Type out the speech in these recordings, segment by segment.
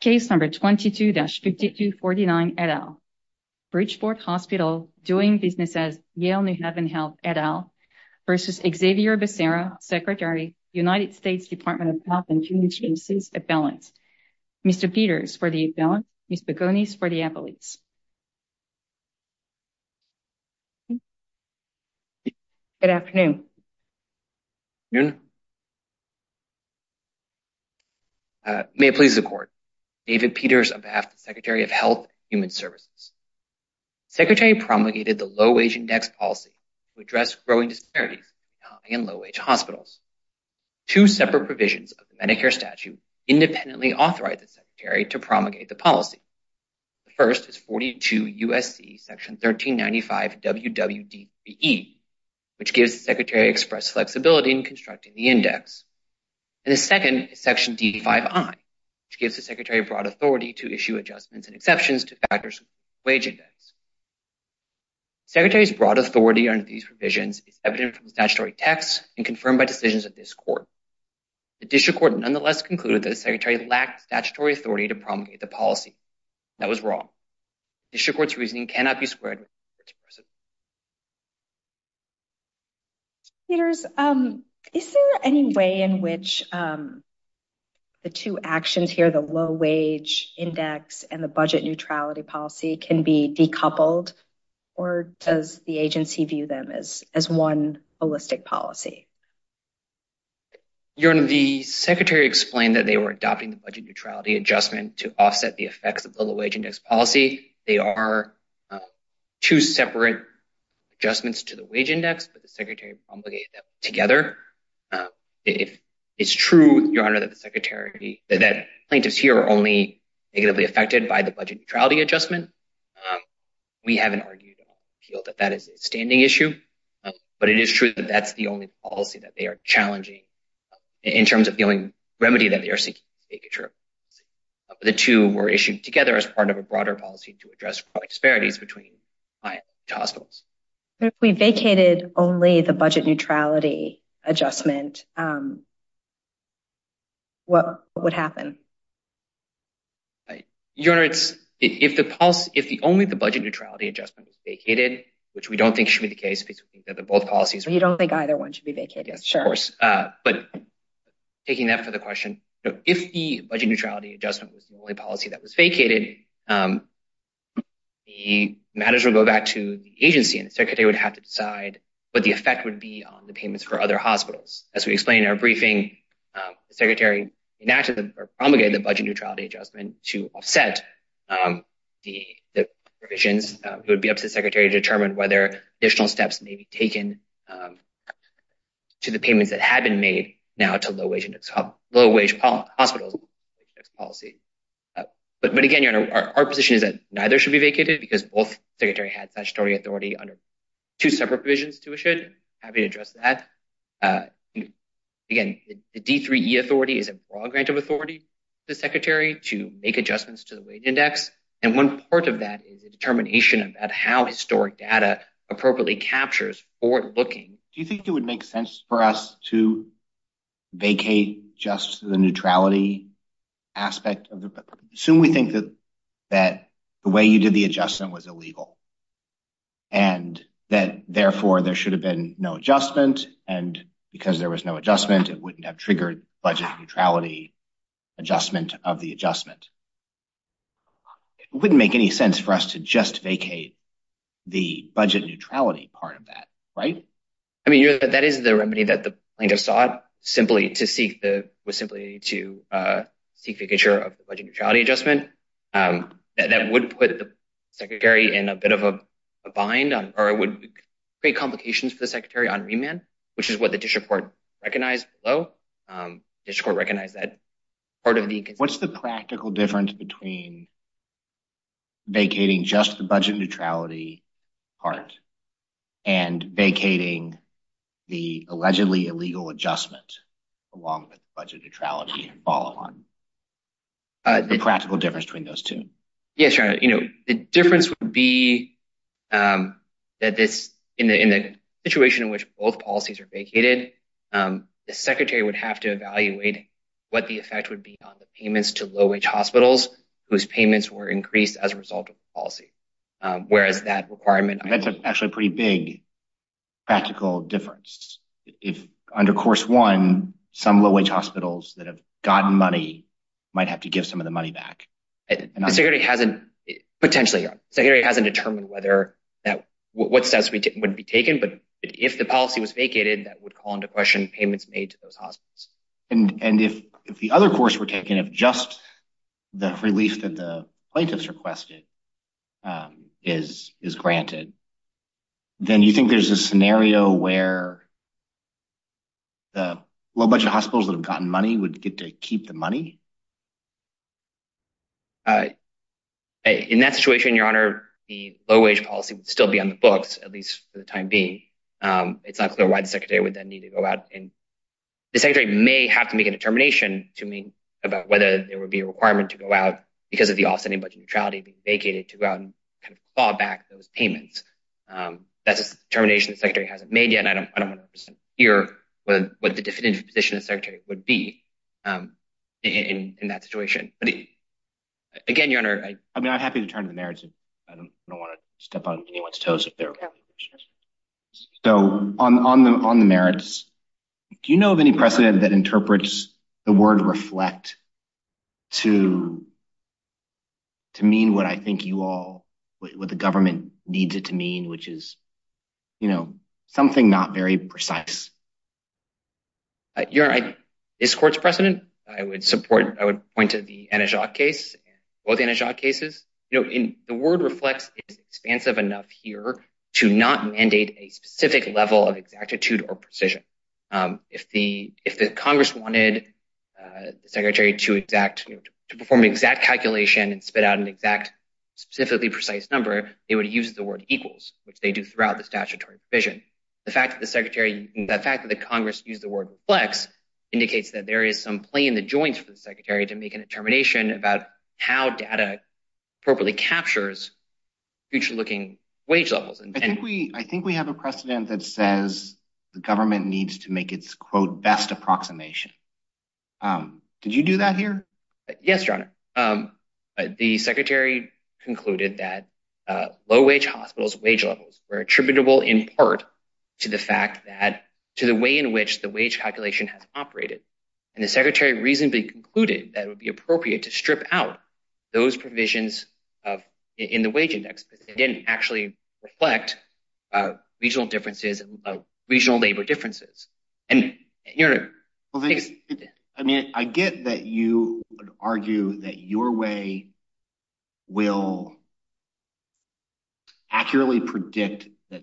Case number 22-5249 et al. Bridgeport Hospital doing business as Yale New Haven Health et al. versus Xavier Becerra, Secretary, United States Department of Health and Human Services, Appellant. Mr. Peters for the appellant, Ms. Begonis for the appellate. Good afternoon. Uh, may it please the court. David Peters on behalf of the Secretary of Health and Human Services. Secretary promulgated the low wage index policy to address growing disparities in high and low wage hospitals. Two separate provisions of the Medicare statute independently authorize the Secretary to promulgate the policy. The first is 42 U.S.C. section 1395 WWD3E, which gives the Secretary express flexibility in constructing the index. And the second is section D5I, which gives the Secretary broad authority to issue adjustments and exceptions to factors wage index. Secretary's broad authority under these provisions is evident from the statutory text and confirmed by decisions of this court. The district court nonetheless concluded that the Secretary lacked statutory authority to promulgate the policy. That was wrong. The district court's reasoning cannot be squared with the court's precedent. Peters, um, is there any way in which um, the two actions here, the low wage index and the budget neutrality policy can be decoupled? Or does the agency view them as one holistic policy? Your Honor, the Secretary explained that they were adopting the budget neutrality adjustment to offset the effects of the low wage index policy. They are um, two separate adjustments to the wage index, but the Secretary promulgated them together. Um, It's true, Your Honor, that the Secretary, that plaintiffs here are only negatively affected by the budget neutrality adjustment. Um, we haven't argued on field that that is a standing issue, um, but it is true that that's the only policy that they are challenging uh, in terms of the only remedy that they are seeking true. Uh, the two were issued together as part of a broader policy to address disparities between hospitals. If we vacated only the budget neutrality adjustment, um, what would happen? Your Honor, if only the budget neutrality adjustment was vacated, which we don't think should be the case because we think that both policies... You don't think either one should be vacated? Yes, sure. of course. Uh, but taking that for the question, if the budget neutrality adjustment was the only policy that was vacated, um, the matters would go back to the agency and the Secretary would have to decide what the effect would be on the payments for other hospitals. As we explained in our briefing, um, the Secretary enacted or promulgated the budget neutrality adjustment to offset um, the provisions. Uh, it would be up to the Secretary to determine whether additional steps may be taken um, to the payments that had been made now to low wage hospitals. Policy. Uh, but again, Your Honor, our position is that neither should be vacated because both Secretary had statutory authority under two separate provisions to issue it. Happy to address that. Uh, Again, the D3E authority is a broad grant of authority to the Secretary to make adjustments to the wage index. And one part of that is a determination about how historic data appropriately captures forward-looking. Do you think it would make sense for us to vacate just the neutrality aspect of the... Assume we think that the way you did the adjustment was illegal and that therefore there should have been no adjustment. And because there was no adjustment, it wouldn't have triggered budget neutrality adjustment of the adjustment. It wouldn't make any sense for us to just vacate the budget neutrality part of that, right? I mean, that is the remedy that the plaintiff sought simply to seek the... was simply to uh, seek vacatur of the budget neutrality adjustment. Um, that would put the Secretary in a bit of a bind or it would create complications for the Secretary on remand, which is what the district court recognized below. Um district court recognized that part of the... What's the practical difference between vacating just the budget neutrality part and vacating the allegedly illegal adjustment along with budget neutrality follow-on? The practical difference between those two. Yes, Your Honor. You know, the difference would be that this... In the in the situation in which both policies are vacated, um, the Secretary would have to evaluate what the effect would be on the payments to low-wage hospitals whose payments were increased as a result of the policy. Um, whereas that requirement... That's actually a pretty big practical difference. If under course one, some low-wage hospitals that have gotten money might have to give some of the money back. Uh, the Secretary hasn't, potentially, the Secretary hasn't determined whether that, what steps would be taken, but if the policy was vacated, that would call into question payments made to those hospitals. And if the other course were taken, if just the relief that the plaintiffs requested um, is granted, then you think there's a scenario where the low-budget hospitals that have gotten money would get to keep the money? Uh, in that situation, Your Honor, the low-wage policy would still be on the books, at least for the time being. Um, it's not clear why the Secretary would then need to go out and... The Secretary may have to make a determination to me about whether there would be a requirement to go out because of the offsetting budget neutrality being vacated to go out and kind of claw back those payments. Um, that's a determination the Secretary hasn't made yet, and I don't want to hear what the definitive position of the Secretary would be um, in that situation. But again, Your Honor... I mean, I'm happy to turn to the merits. I don't want to step on anyone's toes if there are questions. So on the merits, do you know of any precedent that interprets the word reflect to mean what I think you all, what the government needs it to mean, which is, you know, something not very precise? Uh, Your Honor, this court's precedent, I would support, I would point to the Anna Jaques case, both Anna Jaques cases. You know, in the word reflects is expansive enough here to not mandate a specific level of exactitude or precision. Um, if the if the Congress wanted uh, the Secretary to exact to perform an exact calculation and spit out an exact, specifically precise number, they would use the word equals, which they do throughout the statutory provision. The fact that the Secretary, the fact that the Congress used the word reflects indicates that there is some play in the joints for the Secretary to make a determination about how data appropriately captures future-looking wage levels. I think we have a precedent that says the government needs to make its, quote, best approximation. Um, did you do that here? Yes, Your Honor. Um, uh, the Secretary concluded that uh, low-wage hospitals' wage levels were attributable in part to the fact that, to the way in which the wage calculation has operated. And the Secretary reasonably concluded that it would be appropriate to strip out those provisions in the wage index because they didn't actually reflect uh, regional differences, and uh, regional labor differences. And, Your Honor, I mean, I get that you would argue that your way will accurately predict that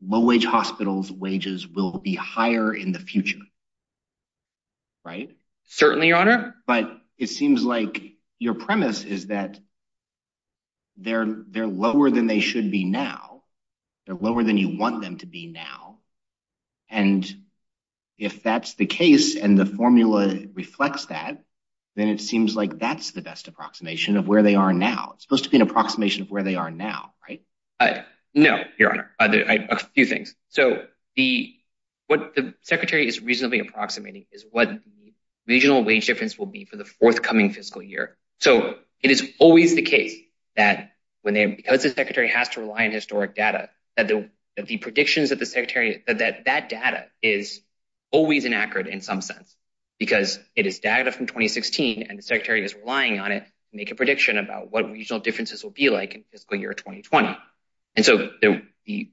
low-wage hospitals' wages will be higher in the future, right? Certainly, Your Honor. But it seems like your premise is that they're they're lower than they should be now. They're lower than you want them to be now. And if that's the case and the formula reflects that, then it seems like that's the best approximation of where they are now. It's supposed to be an approximation of where they are now, right? Uh, no, Your Honor. Uh, a few things. So the what the Secretary is reasonably approximating is what the regional wage difference will be for the forthcoming fiscal year. So it is always the case that when they because the Secretary has to rely on historic data, that the that the predictions that the Secretary, that that data is always inaccurate in some sense because it is data from 2016 and the Secretary is relying on it to make a prediction about what regional differences will be like in fiscal year 2020. And so the the,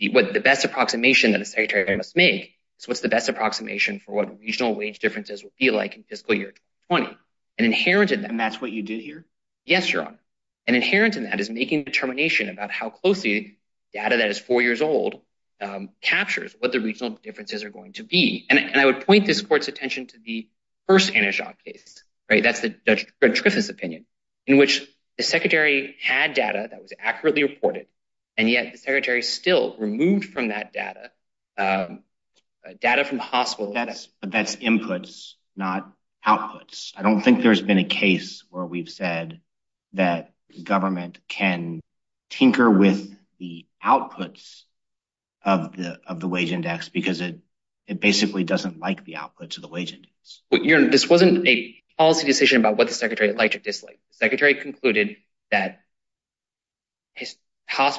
the best approximation that the Secretary must make is what's the best approximation for what regional wage differences will be like in fiscal year 2020. And inherited that. And that's what you did here? Yes, Your Honor. And inherent in that is making determination about how closely data that is four years old um, captures what the regional differences are going to be. And I would point this Court's attention to the first Anna Jaques case, right? That's the Judge Griffith's opinion, in which the Secretary had data that was accurately reported, and yet the Secretary still removed from that data um, data from hospitals. But that's inputs, not outputs. I don't think there's been a case where we've said that government can tinker with the outputs of the wage index because it it basically doesn't like the outputs of the wage index. This wasn't a policy decision about what the secretary liked or disliked. The secretary concluded that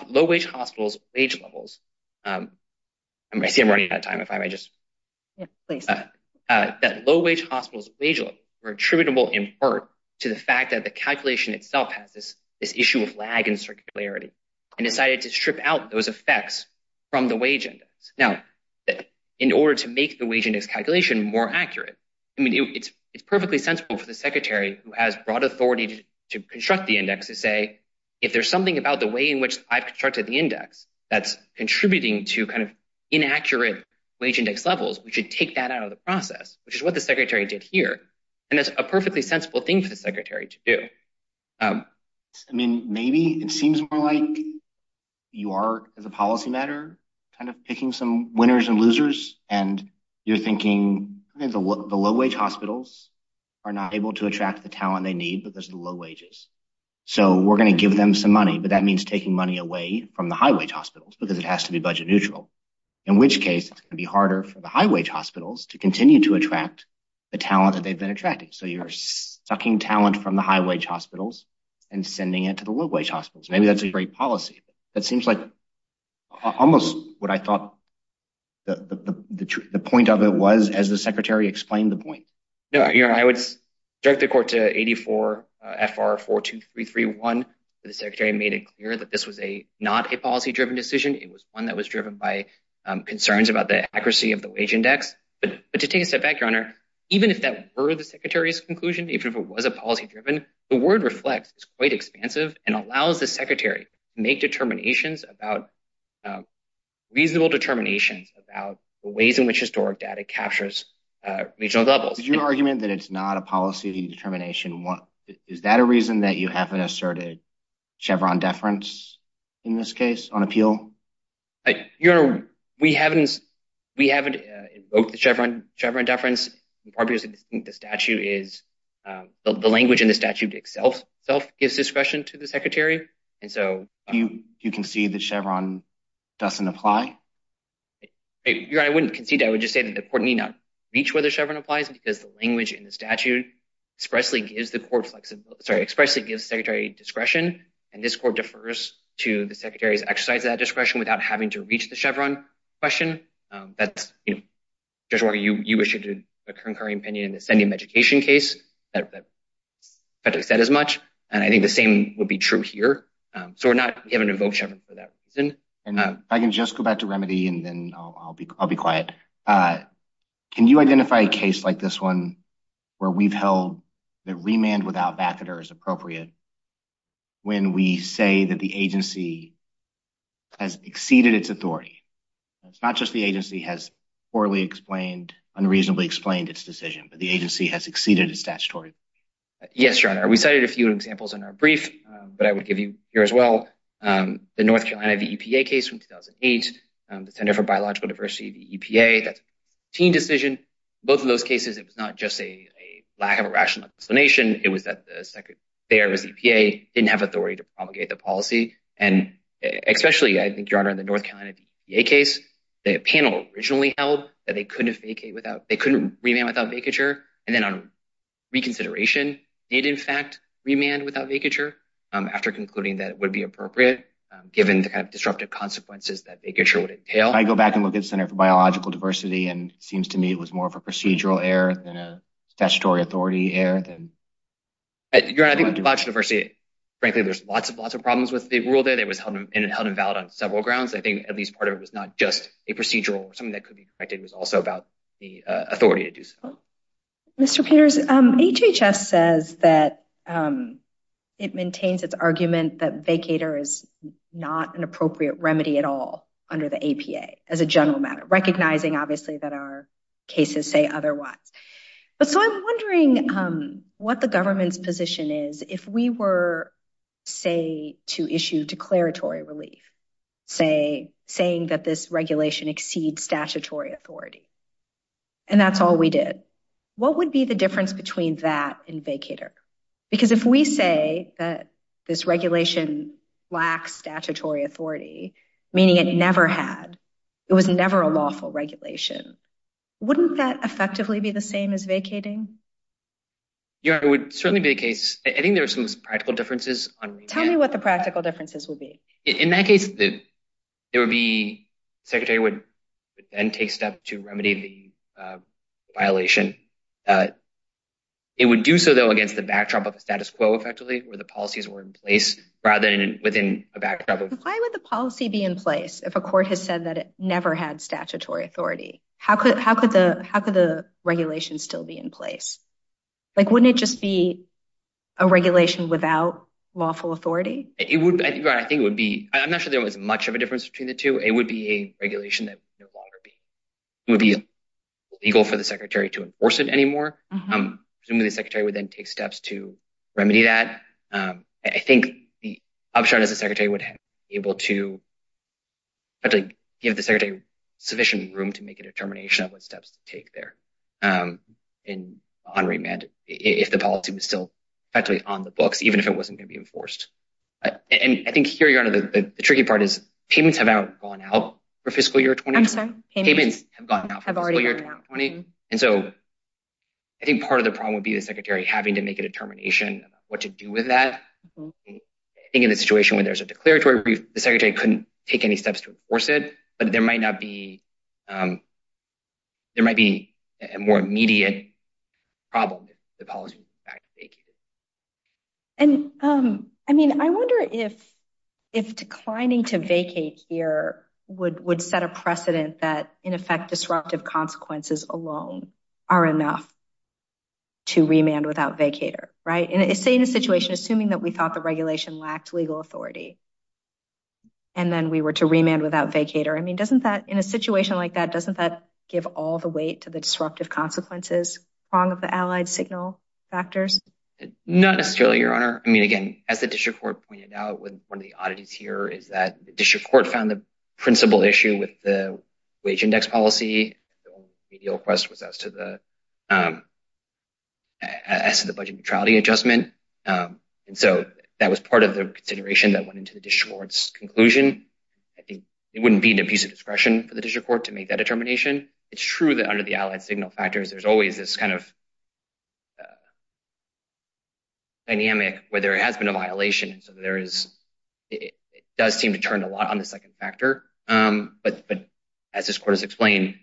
low-wage hospitals' wage levels, um, I see I'm running out of time, if I may just... Yeah, please. Uh, uh, that low-wage hospitals' wage levels were attributable in part to the fact that the calculation itself has this issue of lag and circularity and decided to strip out those effects from the wage index. Now, in order to make the wage index calculation more accurate, I mean, it's perfectly sensible for the secretary who has broad authority to construct the index to say, if there's something about the way in which I've constructed the index that's contributing to kind of inaccurate wage index levels, we should take that out of the process, which is what the secretary did here. And that's a perfectly sensible thing for the secretary to do. Um, I mean, maybe it seems more like you are, as a policy matter, kind of picking some winners and losers, and you're thinking the the low-wage hospitals are not able to attract the talent they need because of the low wages. So we're going to give them some money, but that means taking money away from the high-wage hospitals because it has to be budget neutral, in which case it's going to be harder for the high-wage hospitals to continue to attract the talent that they've been attracting. So you're sucking talent from the high-wage hospitals and sending it to the low-wage hospitals. Maybe that's a great policy. But that seems like almost what I thought the point of it was, as the secretary explained the point. No, Your Honor, I would direct the court to 84 uh, FR 42331. The secretary made it clear that this was not a policy-driven decision. It was one that was driven by um, concerns about the accuracy of the wage index. But to take a step back, Your Honor, even if that were the secretary's conclusion, even if it was a policy-driven, the word reflects is quite expansive and allows the secretary to make determinations about uh, reasonable determinations about the ways in which historic data captures uh, regional levels. Is your argument that it's not a policy determination? Is that a reason that you haven't asserted Chevron deference in this case on appeal? Uh, your Honor, we haven't invoked the Chevron deference, in part because the statute is, um, the language in the statute itself gives discretion to the secretary. And so... Uh, do you concede that Chevron doesn't apply? Your Honor, I wouldn't concede. I would just say that the court need not reach whether Chevron applies because the language in the statute expressly gives the court flexibility, sorry, expressly gives secretary discretion. And this court defers to the secretary's exercise of that discretion without having to reach the Chevron question. Um, that's, you know, Judge Walker, you issued a concurring opinion in the sending education case that said as much. And I think the same would be true here. Um, so we're not given a vote Chevron for that reason. And um, if I can just go back to remedy and then I'll be quiet. Uh, can you identify a case like this one where we've held that remand without vacatur is appropriate when we say that the agency has exceeded its authority? It's not just the agency has poorly explained, unreasonably explained its decision, but the agency has exceeded its statutory. Yes, Your Honor. We cited a few examples in our brief, um, but I would give you here as well. Um, the North Carolina EPA case from 2008, um, the Center for Biological Diversity, the EPA, that's a team decision. Both of those cases, it was not just a lack of a rational explanation. It was that the secretary there was EPA didn't have authority to promulgate the policy. And especially, I think, Your Honor, in the North Carolina EPA case, the panel originally held that they couldn't vacate without, they couldn't remand without vacatur. And then on reconsideration, did in fact remand without vacatur um, after concluding that it would be appropriate um, given the kind of disruptive consequences that vacatur would entail. I go back and look at Center for Biological Diversity and it seems to me it was more of a procedural error than a statutory authority error. Than. Uh, Your Honor, I think biological diversity, frankly, there's lots and lots of problems with the rule there. It was held invalid on several grounds. I think at least part of it was not just a procedural or something that could be corrected. It was also about the uh, authority to do so. Mr. Peters, um, HHS says that um, it maintains its argument that vacatur is not an appropriate remedy at all under the APA as a general matter, recognizing obviously that our cases say otherwise. But so I'm wondering um, what the government's position is if we were, say, to issue declaratory relief, say, saying that this regulation exceeds statutory authority. And that's all we did. What would be the difference between that and vacatur? Because if we say that this regulation lacks statutory authority, meaning it never had, it was never a lawful regulation, wouldn't that effectively be the same as vacating? Yeah, it would certainly be the case. I think there are some practical differences. Tell me what the practical differences would be. In that case, there would be, the secretary would then take steps to remedy the uh, violation. Uh, it would do so, though, against the backdrop of a status quo, effectively, where the policies were in place, rather than within a backdrop of... Why would the policy be in place if a court has said that it never had statutory authority? How could the regulation still be in place? Like, wouldn't it just be a regulation without lawful authority? It would, I think it would be, I'm not sure there was much of a difference between the two. It would be a regulation that would no longer be, it would be illegal for the secretary to enforce it anymore. Mm-hmm. Um, presumably, the secretary would then take steps to remedy that. Um, I think the upshot is the secretary would be able to actually give the secretary sufficient room to make a determination of what steps to take there um, on remand, if the policy was still effectively on the books, even if it wasn't going to be enforced. Uh, and I think here, Your Honor, the tricky part is payments have now gone out for fiscal year 2020. I'm sorry? Payments have gone out for fiscal year 2020. Mm-hmm. And so, I think part of the problem would be the secretary having to make a determination what to do with that. Mm-hmm. I think in a situation where there's a declaratory brief, the secretary couldn't take any steps to enforce it, but there might not be, um, there might be a more immediate problem if the policy was in fact vacated. And um, I mean, I wonder if declining to vacate here would set a precedent that, in effect, disruptive consequences alone are enough to remand without vacatur, right? And say in a situation, assuming that we thought the regulation lacked legal authority, and then we were to remand without vacatur, I mean, doesn't that, in a situation like that, doesn't that give all the weight to the disruptive consequences prong of the Allied Signal factors? Not necessarily, Your Honor. I mean, again, as the district court pointed out, one of the oddities here is that the district court found the principal issue with the wage index policy. The only remedial request was as to the um, budget neutrality adjustment. Um, and so, that was part of the consideration that went into the district court's conclusion. I think it wouldn't be an abuse of discretion for the district court to make that determination. It's true that under the Allied Signal factors, there's always this kind of uh, dynamic where there has been a violation. So, there is, it does seem to turn a lot on the second factor. Um, but as this court has explained,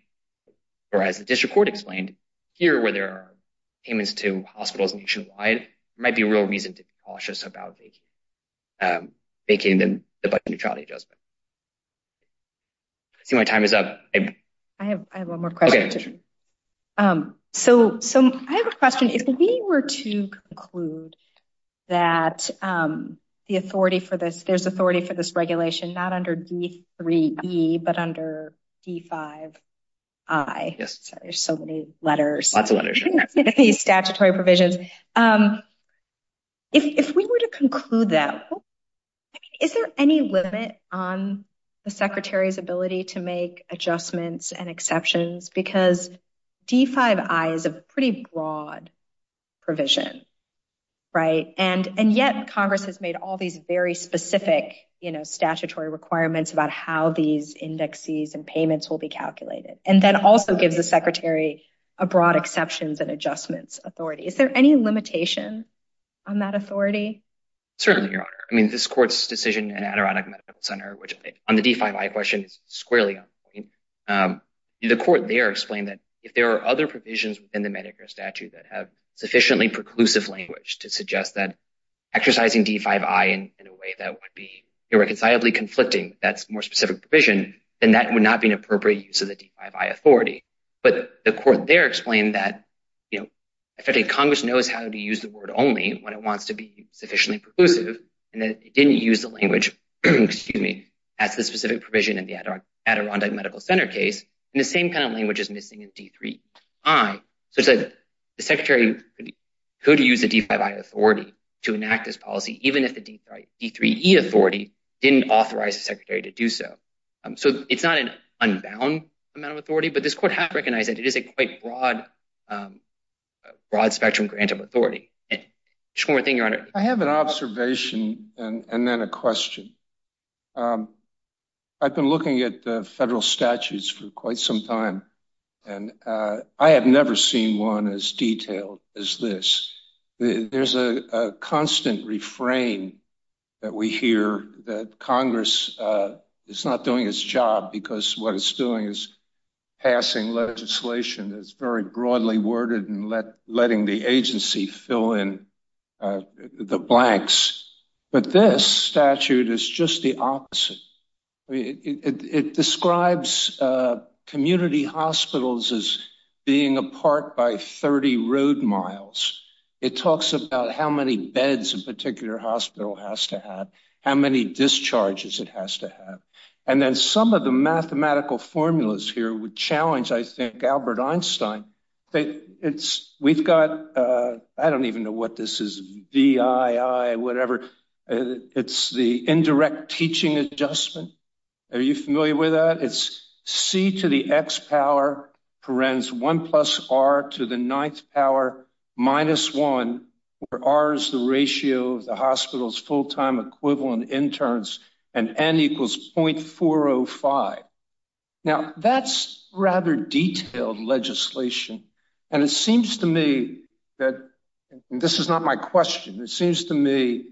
or as the district court explained, here where there are payments to hospitals nationwide, there might be a real reason to be cautious about um, vacating the budget neutrality adjustment. I see my time is up. I have I have one more question. Um, so, so I have a question. If we were to conclude that um, the authority for this, there's authority for this regulation, not under D3E, but under D5I. Yes. There's so many letters. Lots of letters. These statutory provisions. Um, if we were to conclude that, is there any limit on the secretary's ability to make adjustments and exceptions? Because D5I is a pretty broad provision, right? And yet, Congress has made all these very specific, you know, statutory requirements about how these indexes and payments will be calculated. And then also gives the secretary a broad exceptions and adjustments authority. Is there any limitation on that authority? Certainly, Your Honor. I mean, this court's decision in Adirondack Medical Center, which on the D5I question is squarely on point. Um, the court there explained that if there are other provisions within the Medicare statute that have sufficiently preclusive language to suggest that exercising D5I in a way that would be irreconcilably conflicting, that's more specific provision, then that would not be an appropriate use of the D5I authority. But the court there explained that, you know, if Congress knows how to use the word only when it wants to be sufficiently preclusive, and that it didn't use the language, excuse me, as the specific provision in the Adirondack Medical Center case, and the same kind of language is missing in D3I. So it's that the secretary could use the D5I authority to enact this policy, even if the D3E authority didn't authorize the secretary to do so. Um, so it's not an unbound amount of authority, but this court has recognized that it is a quite broad um, spectrum grant of authority. Just one more thing, Your Honor. I have an observation and then a question. Um, I've been looking at the federal statutes for quite some time, And uh, I have never seen one as detailed as this. There's a constant refrain that we hear that Congress uh, is not doing its job because what it's doing is passing legislation that's very broadly worded and letting the agency fill in uh, the blanks. But this statute is just the opposite. It describes uh, community hospitals as being apart by 30 road miles. It talks about how many beds a particular hospital has to have, how many discharges it has to have. And then some of the mathematical formulas here would challenge, I think, Albert Einstein. We've got, uh, I don't even know what this is, VII, whatever. Uh, it's the indirect teaching adjustment. Are you familiar with that? It's C to the X power, parens 1 plus R to the ninth power minus 1, where R is the ratio of the hospital's full-time equivalent interns and N equals 0.405. Now, that's rather detailed legislation. And it seems to me that, and this is not my question, it seems to me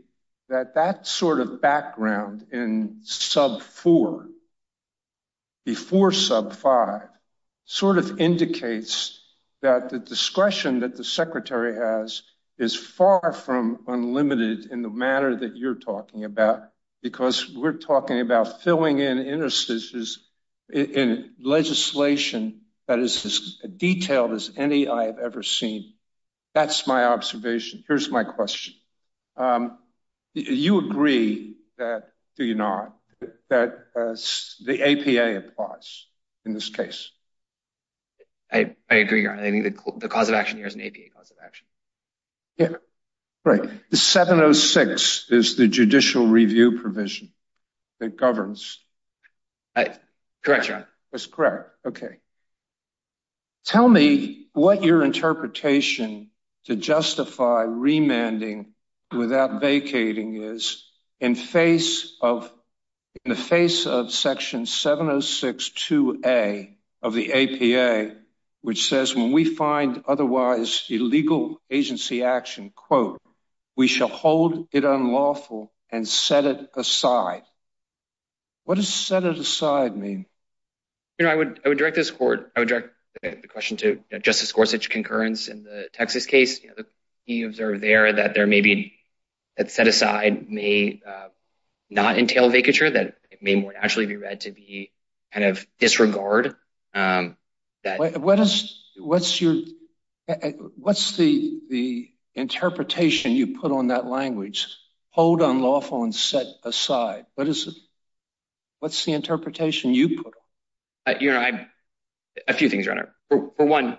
that that sort of background in sub 4, before sub 5, sort of indicates that the discretion that the secretary has is far from unlimited in the manner that you're talking about, because we're talking about filling in interstices in legislation that is as detailed as any I have ever seen. That's my observation. Here's my question. Um, you agree that, do you not, that uh, the APA applies in this case? I agree, Your Honor. I think the cause of action here is an APA cause of action. Right. The 706 is the judicial review provision that governs. Correct, Your Honor. That's correct. Okay. Tell me what your interpretation to justify remanding without vacating is in the face of section 706-2A of the APA, which says when we find otherwise illegal agency action, quote, we shall hold it unlawful and set it aside. What does set it aside mean? You know, I would I would direct this court, I would direct the question to Justice Gorsuch concurrence in the Texas case. He observed there that there may be, that set aside may uh, not entail vacatur, that it may more naturally be read to be kind of disregard. Um, what is What's your, uh, uh, what's the the interpretation you put on that language? Hold unlawful and set aside. What is it? What's the interpretation you put on uh, it? Your Honor, a few things, Your Honor. For one,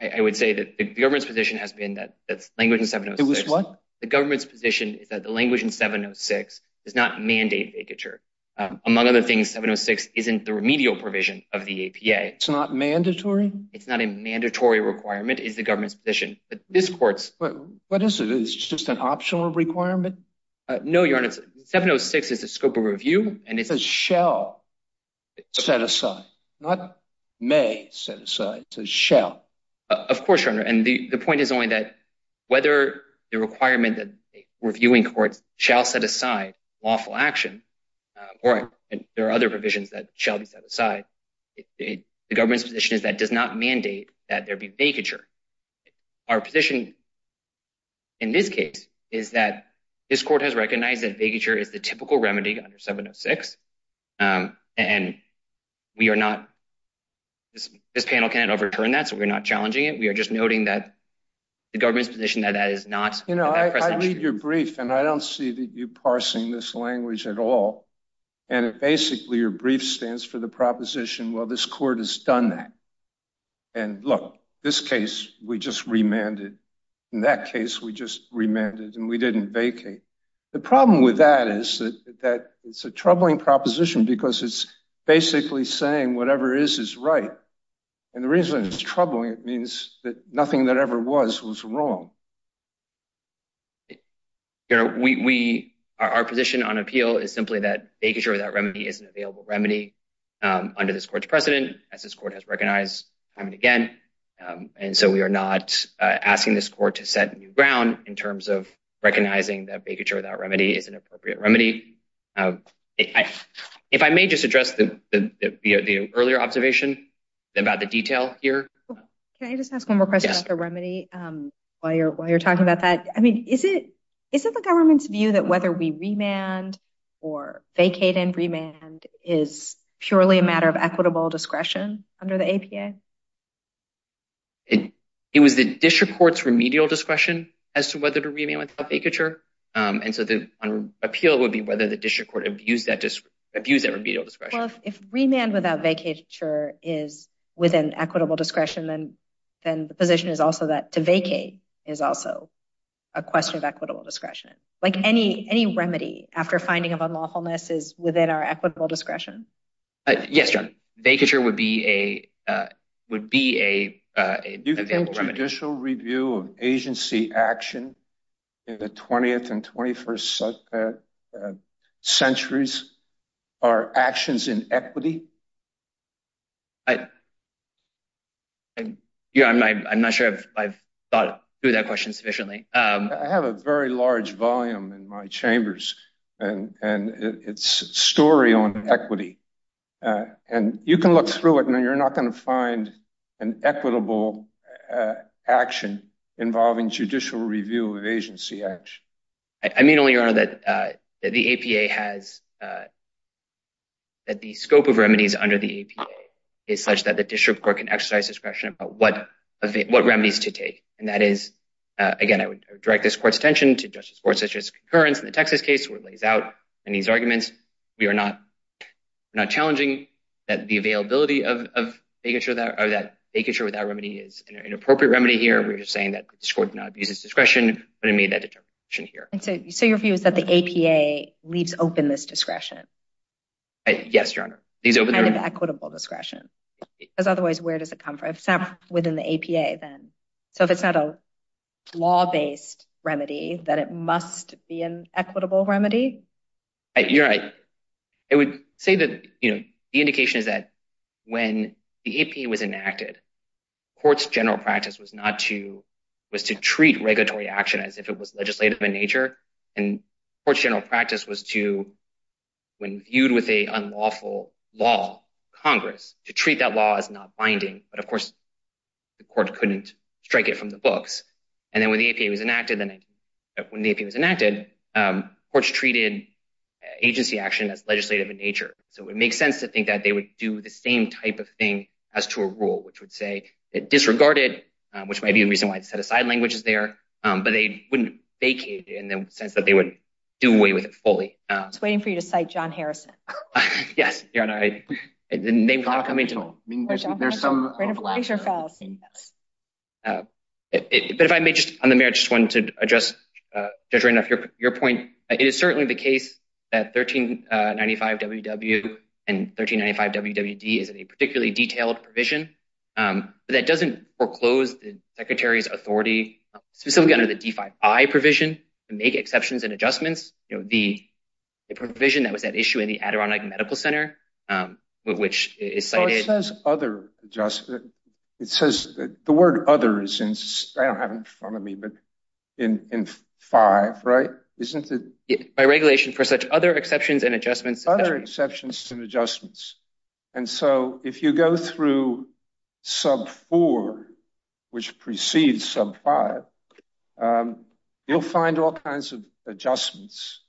I would say that the government's position has been that that's language in 706. It was what? The government's position is that the language in 706 does not mandate vacatur. Um, among other things, 706 isn't the remedial provision of the APA. It's not mandatory? It's not a mandatory requirement, is the government's position. But this court's... What is it? It's just an optional requirement? Uh, no, Your Honor. 706 is the scope of review and it's... It says shall set aside, not may set aside. It says shall. Uh, of course, Your Honor. And the point is only that whether the requirement that reviewing courts shall set aside lawful action, Um, or there are other provisions that shall be set aside, the government's position is that does not mandate that there be vacatur. Our position in this case is that this court has recognized that vacatur is the typical remedy under 706. Um, and we are not... This panel can't overturn that, so we're not challenging it. We are just noting that the government's position that that is not... You know, I read your brief and I don't see that you parsing this language at all. And basically, your brief stands for the proposition, well, this court has done that. And look, this case, we just remanded. In that case, we just remanded and we didn't vacate. The problem with that is that it's a troubling proposition because it's basically saying whatever is, is right. And the reason it's troubling, it means that nothing that ever was, was wrong. You know, we... Our position on appeal is simply that vacatur without remedy is an available remedy um, under this court's precedent, as this court has recognized time and again. Um, and so we are not uh, asking this court to set new ground in terms of recognizing that vacatur without remedy is an appropriate remedy. Uh, if I may just address the earlier observation about the detail here. Can I just ask one more question about the remedy um, while you're talking about that? I mean, is it the government's view that whether we remand or vacate and remand is purely a matter of equitable discretion under the APA? It was the district court's remedial discretion as to whether to remand without vacatur. Um, and so the appeal would be whether the district court abused that remedial discretion. Well, if remand without vacatur is within equitable discretion, then the position is also that to vacate is also a question of equitable discretion. Like any remedy after finding of unlawfulness is within our equitable discretion? Uh, yes, John. Vacatur would be a uh, uh, available remedy. Do you think judicial review of agency action in the 20th and 21st centuries are actions in equity? I'm not sure I've thought through that question sufficiently. Um, I have a very large volume in my chambers and it's a story on equity. Uh, and you can look through it and you're not going to find an equitable uh, action involving judicial review of agency action. I mean only, Your Honor, that uh, the APA has, that the scope of remedies under the APA is such that the district court can exercise discretion about what remedies to take. And that is, uh, again, I would direct this court's attention to Justice Gorsuch's concurrence in the Texas case where it lays out in these arguments. We are not challenging that the availability of that or that vacatur without remedy is an appropriate remedy here. We're just saying that the court did not abuse its discretion, but it made that determination here. And so so your view is that the APA leaves open this discretion? Uh, yes, Your Honor. These open kind of equitable discretion. Because otherwise, where does it come from? If it's not within the APA, then. So if it's not a law-based remedy, then it must be an equitable remedy? You're right. I would say that the indication is that when the APA was enacted, court's general practice was not to, was to treat regulatory action as if it was legislative in nature. And court's general practice was to, when viewed with a unlawful law, Congress, to treat that law as not binding. But of course, the court couldn't strike it from the books. And then when the APA was enacted, when the APA was enacted, um, courts treated agency action as legislative in nature. So it makes sense to think that they would do the same type of thing as to a rule, which would say disregard it, um, which might be the reason why the set-aside language is there. Um, but they wouldn't vacate it in the sense that they would do away with it fully. I was waiting for you to cite John Harrison. Yes, Your Honor. The name's not coming to me. There's some... Uh, but if I may just, on the merit, just wanted to address, uh, Judge Randolph, your point. Uh, it is certainly the case that 1395 WW and 1395 WWD is a particularly detailed provision. Um, but that doesn't foreclose the Secretary's authority, specifically under the D5I provision, to make exceptions and adjustments. The provision that was at issue in the Adirondack Medical Center, um, which is cited... It says other adjustment. It says the word other is in, I don't have it in front of me, but in five, right? Isn't it? By regulation for such other exceptions and adjustments. Other exceptions and adjustments. And so if you go through sub four, which precedes sub five, um, you'll find all kinds of adjustments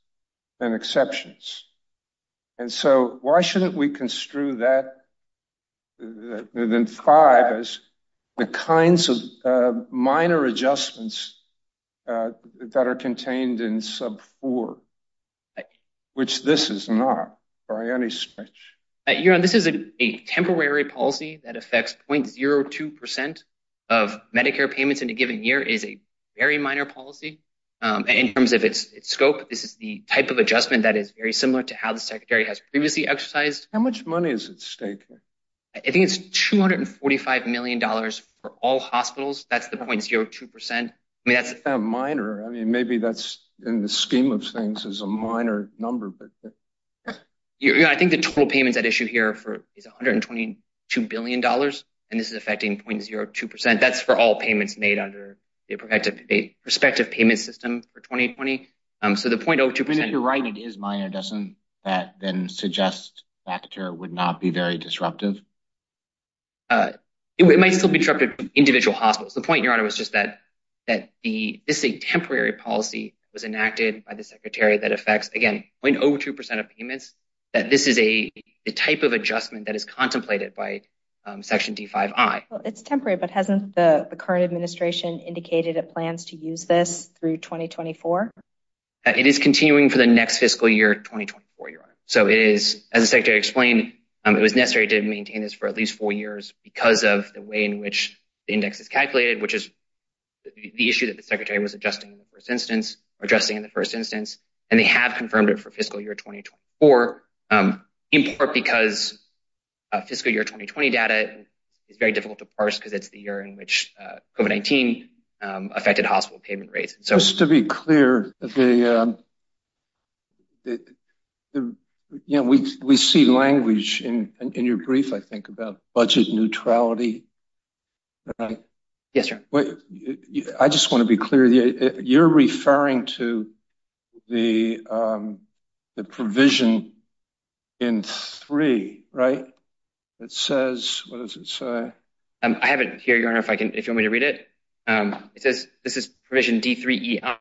and exceptions. And so why shouldn't we construe that within five as the kinds of uh, minor adjustments uh, that are contained in sub four, which this is not by any stretch? Uh, Your Honor, this is a temporary policy that affects 0.02% of Medicare payments in a given year. It is a very minor policy. Um, in terms of its scope, this is the type of adjustment that is very similar to how the Secretary has previously exercised. How much money is at stake here? I think it's $245 million for all hospitals. That's the 0.02%. I mean, that's... a Minor. I mean, maybe that's in the scheme of things is a minor number, but... I think the total payments at issue here is $122 billion. and this is affecting 0.02%. That's for all payments made under the prospective payment system for 2020. Um, so the 0.02%... If you're right, it is minor. Doesn't that then suggest factor would not be very disruptive? Uh, it might still be disruptive to individual hospitals. The point, Your Honor, was just that this is a temporary policy that was enacted by the Secretary that affects, again, 0.02% of payments, that this is a type of adjustment that is contemplated by Um, Section D5I. Well, it's temporary, but hasn't the current administration indicated it plans to use this through 2024? Uh, it is continuing for the next fiscal year, 2024, Your Honor. So it is, as the Secretary explained, um, it was necessary to maintain this for at least four years because of the way in which the index is calculated, which is the issue that the Secretary was adjusting in the first instance, or addressing in the first instance, and they have confirmed it for fiscal year 2024, um, in part because Uh, fiscal year 2020 data is very difficult to parse because it's the year in which uh, COVID-19 um, affected hospital payment rates. Just to be clear, um, we see language in your brief, I think, about budget neutrality. Yes, sir. I just want to be clear. You're referring to um, the provision in three, right? It says, what does it say? Um, I have it here, Your Honor, if I can, if you want me to read it. Um, it says, this is provision D3EI,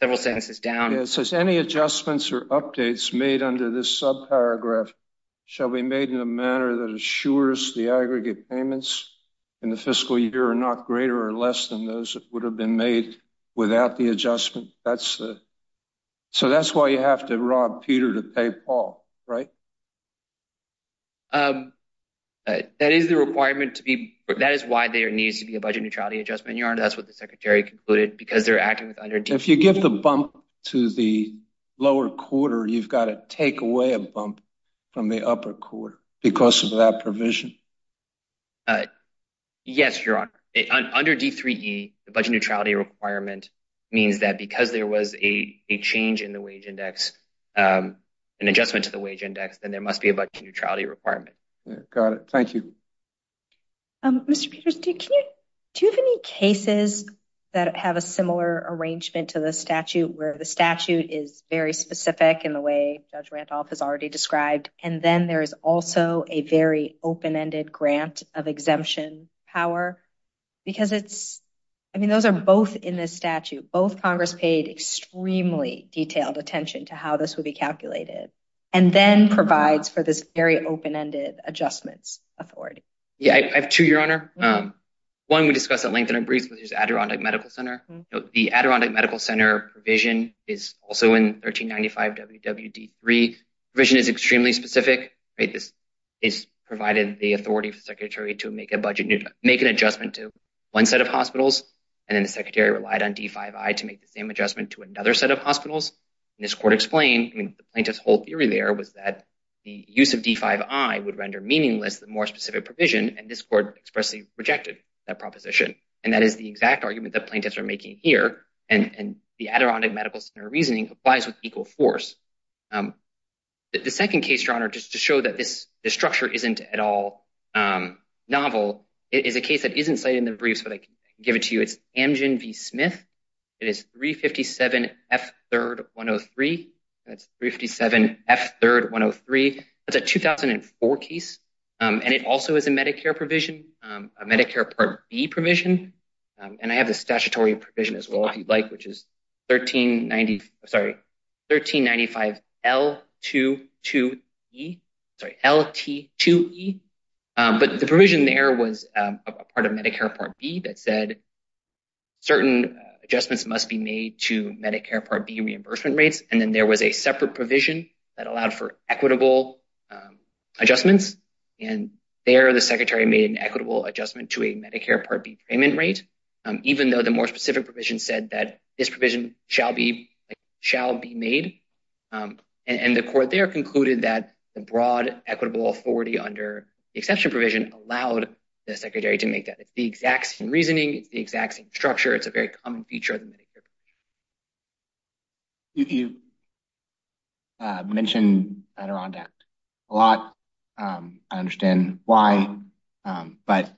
several sentences down. It says, any adjustments or updates made under this subparagraph shall be made in a manner that assures the aggregate payments in the fiscal year are not greater or less than those that would have been made without the adjustment. That's the, so that's why you have to rob Peter to pay Paul, right? Um, Uh, that is the requirement to be, that is why there needs to be a budget neutrality adjustment, Your Honor. That's what the Secretary concluded, because they're acting with under If you give the bump to the lower quarter, you've got to take away a bump from the upper quarter because of that provision. Uh, yes, Your Honor. Under D3E, the budget neutrality requirement means that because there was a change in the wage index, um, an adjustment to the wage index, then there must be a budget neutrality requirement. Got it. Thank you. Um, Mr. Peters, do you have any cases that have a similar arrangement to the statute where the statute is very specific in the way Judge Randolph has already described, and then there is also a very open-ended grant of exemption power? Because it's, I mean, those are both in this statute. Both Congress paid extremely detailed attention to how this would be calculated, and then provides for this very open-ended adjustments authority. Yeah, I have two, Your Honor. Mm-hmm. Um, one we discussed at length in our briefs, which is Adirondack Medical Center. Mm-hmm. The Adirondack Medical Center provision is also in 1395 WWD3. Provision is extremely specific. Right? This is provided the authority for the Secretary to make a budget, make an adjustment to one set of hospitals, and then the Secretary relied on D5I to make the same adjustment to another set of hospitals. This court explained, I mean, the plaintiff's whole theory there was that the use of D5I would render meaningless the more specific provision, and this court expressly rejected that proposition. And that is the exact argument that plaintiffs are making here, and the Adirondack Medical Center reasoning applies with equal force. Um, the second case, Your Honor, just to show that this structure isn't at all um, novel, is a case that isn't cited in the briefs, but I can give it to you. It's Amgen v. Smith. It is 357 F. 3rd 103. That's 357 F. 3rd 103. That's a 2004 case, um, and it also is a Medicare provision, um, a Medicare Part B provision. Um, and I have the statutory provision as well, if you'd like, which is 1395 L22E. Sorry, LT2E. But the provision there was a part of Medicare Part B that said certain adjustments must be made to Medicare Part B reimbursement rates, and then there was a separate provision that allowed for equitable um, adjustments. And there, the Secretary made an equitable adjustment to a Medicare Part B payment rate, um, even though the more specific provision said that this provision shall be made. Um, and the court there concluded that the broad equitable authority under the exception provision allowed the Secretary to make that. It's the exact same reasoning. It's the exact same structure. It's a very common feature of the Medicare provision. You uh, mentioned Adirondack a lot. Um, I understand why, um, but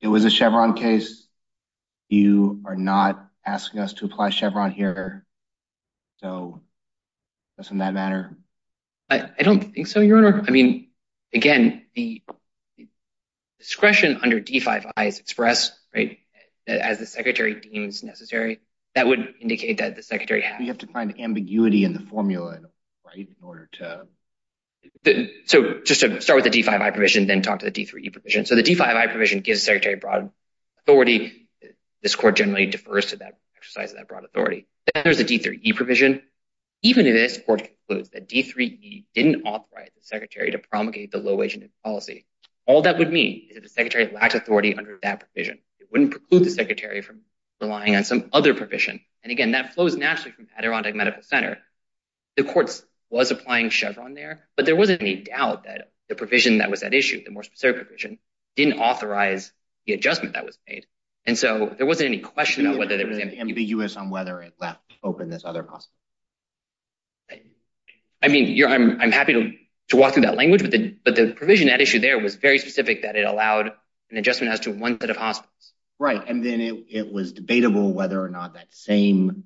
it was a Chevron case. You are not asking us to apply Chevron here. So doesn't that matter? I don't think so, Your Honor. I mean, again, the discretion under D5I is expressed, right, as the secretary deems necessary. That would indicate that the secretary has. You have to find ambiguity in the formula, right, in order to. So just to start with the D5I provision, then talk to the D3E provision. So the D5I provision gives the secretary broad authority. This court generally defers to that exercise of that broad authority. Then there's the D3E provision. Even if this court concludes that D3E didn't authorize the secretary to promulgate the low-wage policy, all that would mean is that the secretary lacks authority under that provision. It wouldn't preclude the secretary from relying on some other provision. And again, that flows naturally from Adirondack Medical Center. The court was applying Chevron there, but there wasn't any doubt that the provision that was at issue, the more specific provision, didn't authorize the adjustment that was made. And so there wasn't any question about whether there was ambiguous on whether it left open this other possibility. I mean, I'm happy to walk through that language, but the provision at issue there was very specific that it allowed an adjustment as to one set of hospitals. Right. And then it was debatable whether or not that same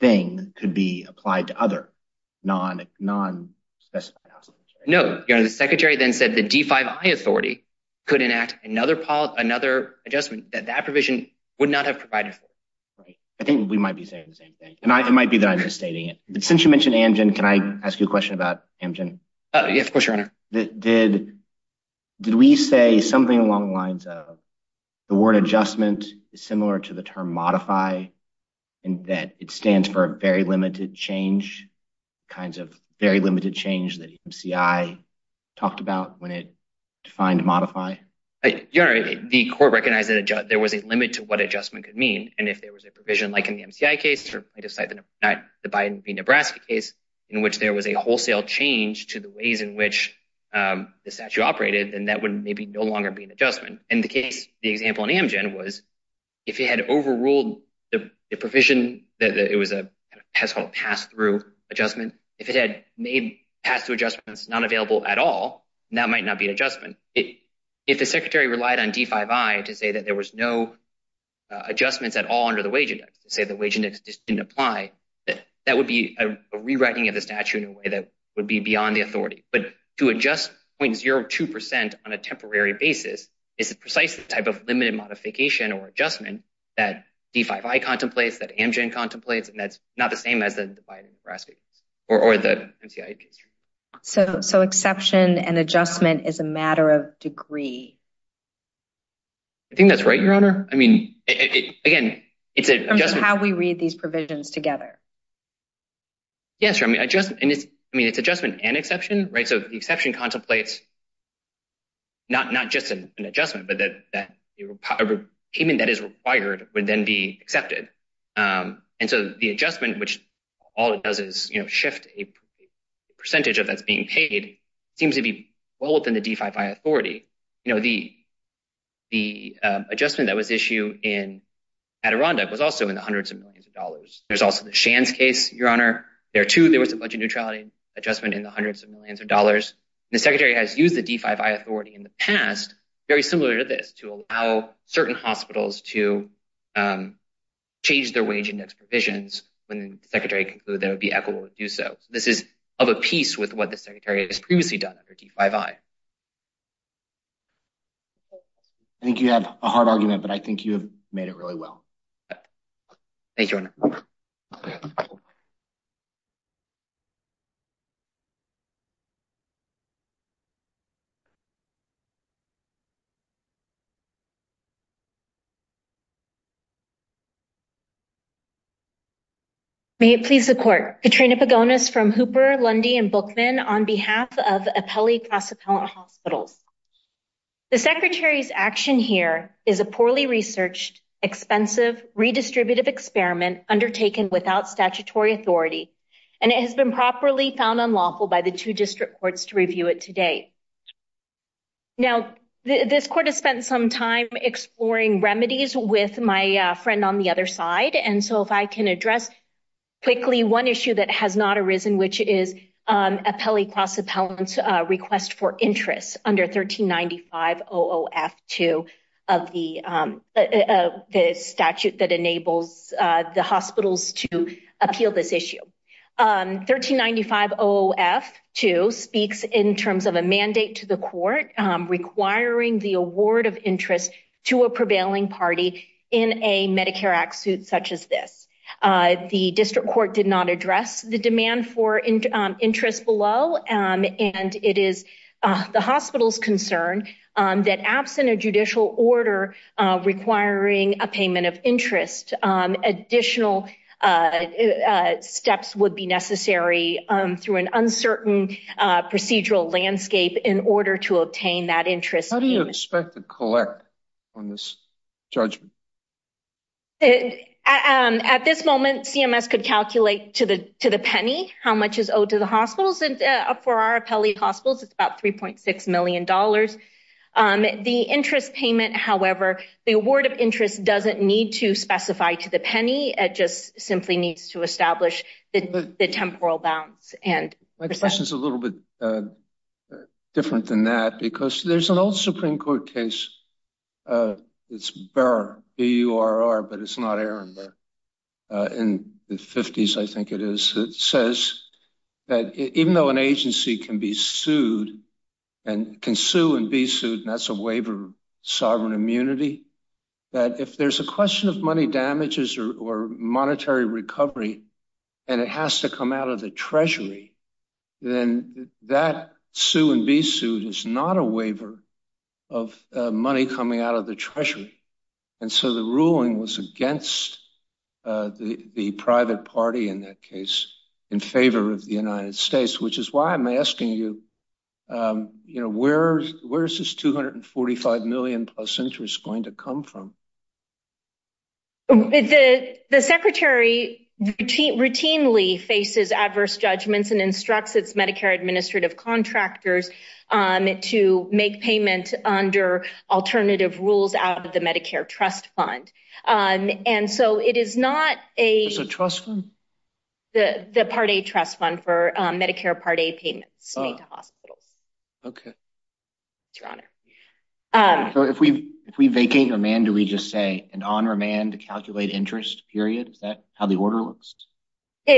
thing could be applied to other non-specified hospitals. No. The secretary then said the D5I authority could enact another adjustment that that provision would not have provided for. I think we might be saying the same thing. And I it might be that I'm misstating it. But since you mentioned Amgen, can I ask you a question about Amgen? Uh, yes, of course, Your Honor. Did, did we say something along the lines of the word adjustment is similar to the term modify and that it stands for a very limited change, kinds of very limited change that MCI talked about when it defined modify? Your Honor, the court recognized that there was a limit to what adjustment could mean. And if there was a provision like in the MCI case or plaintiff cite the the Biden v. Nebraska case in which there was a wholesale change to the ways in which um, the statute operated, then that would maybe no longer be an adjustment. And the case, the example in Amgen was if it had overruled the provision that it was a pass-through adjustment, if it had made pass-through adjustments not available at all, that might not be an adjustment. If the secretary relied on D5I to say that there was no uh, adjustments at all under the wage index, to say the wage index just didn't apply, that would be a rewriting of the statute in a way that would be beyond the authority. But to adjust 0.02% on a temporary basis is precisely the type of limited modification or adjustment that D5I contemplates, that Amgen contemplates, and that's not the same as the Biden-Nebraska case or the MCI case. So exception and adjustment is a matter of degree. I think that's right, Your Honor. I mean, again, it's an adjustment. In terms of how we read these provisions together. Yes. I mean, it's adjustment and exception, right? So the exception contemplates not just an adjustment, but that a payment that is required would then be accepted. Um, and so the adjustment, which all it does is shift a percentage of that's being paid, seems to be well within the D5I authority. You know, the um, adjustment that was issued in Adirondack was also in the hundreds of millions of dollars. There's also the Shands case, Your Honor. There, too, there was a budget neutrality adjustment in the hundreds of millions of dollars. The secretary has used the D5I authority in the past, very similar to this, to allow certain hospitals to um, change their wage index provisions when the secretary concluded that it would be equitable to do so. This is of a piece with what the secretary has previously done under D5I. I think you have a hard argument, but I think you have made it really well. Thank you, Your Honor. May it please the Court. Katrina Pagonis from Hooper, Lundy, and Bookman on behalf of Appellee Cross-Appellant Hospitals. The secretary's action here is a poorly researched, expensive, redistributive experiment undertaken without statutory authority, and it has been properly found unlawful by the two district courts to review it today. Now, this court has spent some time exploring remedies with my uh, friend on the other side, and so if I can address quickly one issue that has not arisen, which is um, Appellee Cross-Appellant's uh, request for interest under 1395-00F2. of um, uh, uh, the statute that enables the hospitals to appeal this issue. Um, 1395 OF2 speaks in terms of a mandate to the court requiring the award of interest to a prevailing party in a Medicare Act suit such as this. Uh, the district court did not address the demand for um, interest below, um, and it is uh, the hospital's concern um, that absent a judicial order uh, requiring a payment of interest, additional steps would be necessary through an uncertain procedural landscape in order to obtain that interest. How do you expect to collect on this judgment? Um, at this moment, CMS could calculate to the penny how much is owed to the hospitals. And uh, for our appellee hospitals, it's about $3.6 million. Um, the interest payment, however, the award of interest doesn't need to specify to the penny. It just simply needs to establish the temporal bounds. My question is a little bit uh, different than that because there's an old Supreme Court case. Uh, It's Burr, B-U-R-R, but it's not Aaron Burr. Uh, in the 50s, I think it is. It says that even though an agency can be sued and can sue and be sued, and that's a waiver of sovereign immunity, that if there's a question of money damages or monetary recovery and it has to come out of the treasury, then that sue and be sued is not a waiver of uh, money coming out of the treasury. And so the ruling was against uh, the private party in that case in favor of the United States, which is why I'm asking you, um, you know, where is this 245 million plus interest going to come from? The secretary routinely faces adverse judgments and instructs its Medicare administrative contractors um, to make payment under alternative rules out of the Medicare trust fund. Um, and so it is not a... Trust fund? The Part A trust fund for um, Medicare Part A payments ah. made to hospitals. Okay. Your Honor. Um, so if we vacate remand, do we just say an on remand to calculate interest, period? Is that how the order looks? Uh,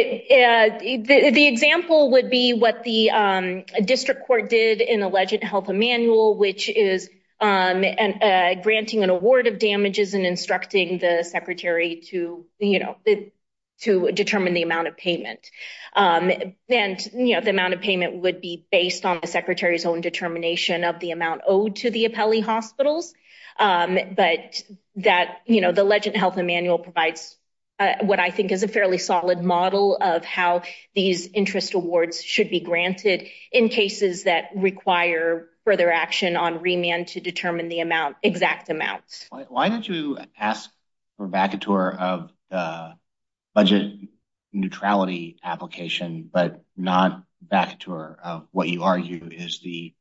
the example would be what the um, district court did in the Legend Health Manual, which is um, uh, granting an award of damages and instructing the secretary to determine the amount of payment. Um, and the amount of payment would be based on the secretary's own determination of the amount owed to the appellee hospitals. Um, but that the Legend Health Manual provides uh, what I think is a fairly solid model of how these interest awards should be granted in cases that require further action on remand to determine the amount, exact amount. Why did you ask for vacatur of the budget neutrality application, but not vacatur of uh, what you argue is the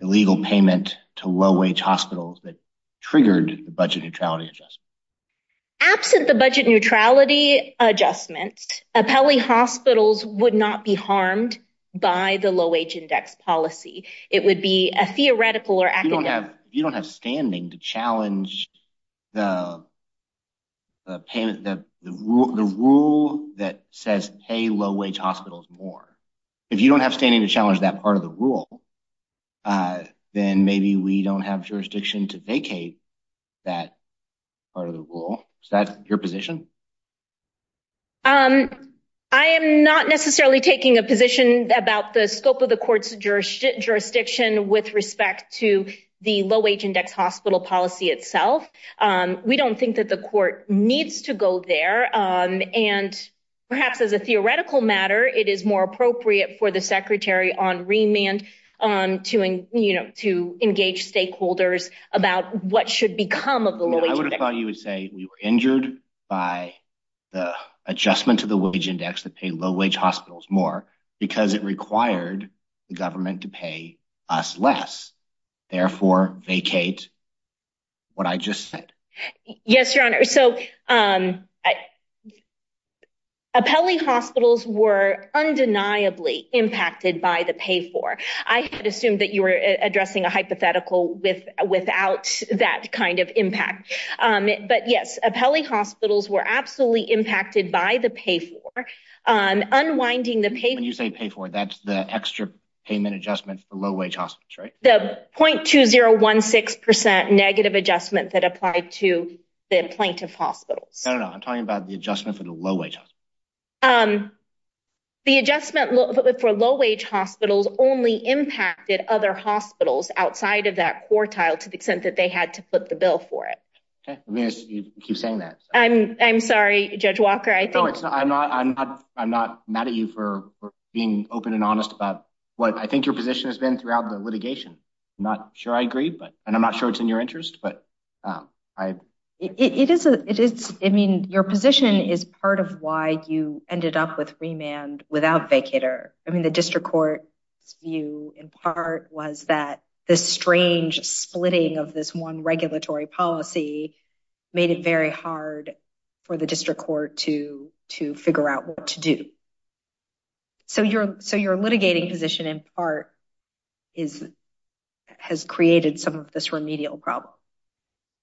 illegal payment to low-wage hospitals that triggered the budget neutrality adjustment? Absent the budget neutrality adjustment, appellee hospitals would not be harmed by the low-wage index policy. It would be a theoretical or academic... You don't have standing to challenge the the rule that says pay low-wage hospitals more. If you don't have standing to challenge that part of the rule, uh, then maybe we don't have jurisdiction to vacate that part of the rule. Is that your position? Um, I am not necessarily taking a position about the scope of the court's jurisdiction with respect to the low-wage index hospital policy itself. Um, we don't think that the court needs to go there. Um, and perhaps as a theoretical matter, it is more appropriate for the secretary on remand um, to engage stakeholders about what should become of the low-wage index. I would have thought you would say we were injured by the adjustment to the wage index that paid low-wage hospitals more because it required the government to pay us less. Therefore, vacate what I just said. Yes, Your Honor. So um, Appellee hospitals were undeniably impacted by the pay-for. I had assumed that you were uh, addressing a hypothetical without that kind of impact. Um, but yes, appellee hospitals were absolutely impacted by the pay-for. Um, unwinding the pay-for... When you say pay-for, that's the extra payment adjustment for low-wage hospitals, right? The 0.2016% negative adjustment that applied to the plaintiff hospitals. No, no, no. I'm talking about the adjustment for the low-wage hospitals. Um, the adjustment for low-wage hospitals only impacted other hospitals outside of that quartile to the extent that they had to put the bill for it. Okay. I mean you keep saying that. I'm sorry, Judge Walker. I think No, I'm not mad at you for being open and honest about what I think your position has been throughout the litigation. I'm not sure I agree, but and I'm not sure it's in your interest, but um, I... It is. It is I mean, your position is part of why you ended up with remand without vacatur. I mean, the district court's view in part was that the strange splitting of this one regulatory policy made it very hard for the district court to to figure out what to do. So your litigating position in part has created some of this remedial problem.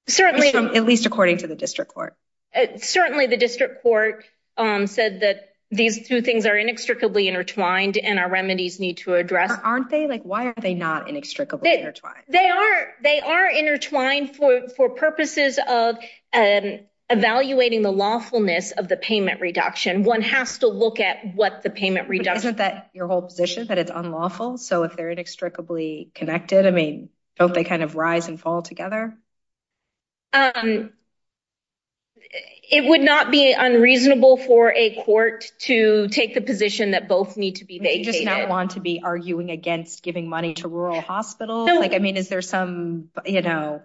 Certainly. At least according to the district court. Uh, certainly, the district court um, said that these two things are inextricably intertwined and our remedies need to address... Aren't they? Like, why are they not inextricably intertwined? They are intertwined for purposes of um, evaluating the lawfulness of the payment reduction. One has to look at what the payment reduction... Isn't that your whole position, that it's unlawful? So if they're inextricably connected, I mean, don't they kind of rise and fall together? Um, it would not be unreasonable for a court to take the position that both need to be vacated. You just not want to be arguing against giving money to rural hospitals? Like, I mean, is there some, you know...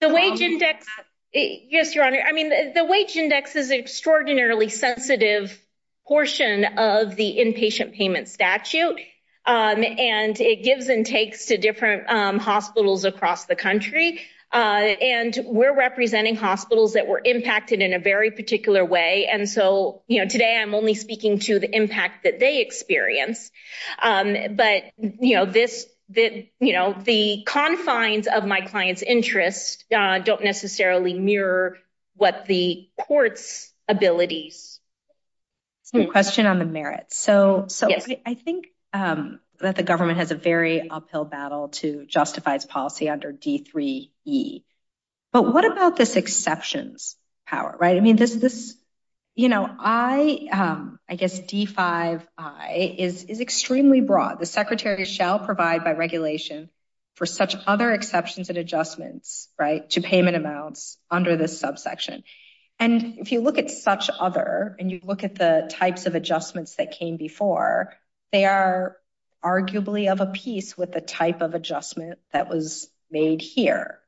The wage um, index... Yes, Your Honor. I mean, the wage index is an extraordinarily sensitive portion of the inpatient payment statute. Um, and it gives and takes to different um, hospitals across the country. Uh, and we're representing hospitals that were impacted in a very particular way. And so, you know, today I'm only speaking to the impact that they experience. Um, but, you know, the you know the confines of my client's interest uh, don't necessarily mirror what the court's abilities... Question on the merits. So so I think um, that the government has a very uphill battle to justify its policy under D3E. But what about this exceptions power, right? I mean, this, you know, I um, guess D5I is extremely broad. The secretary shall provide by regulation for such other exceptions and adjustments, right, to payment amounts under this subsection. And if you look at such other, and you look at the types of adjustments that came before, they are arguably of a piece with the type of adjustment that was made here.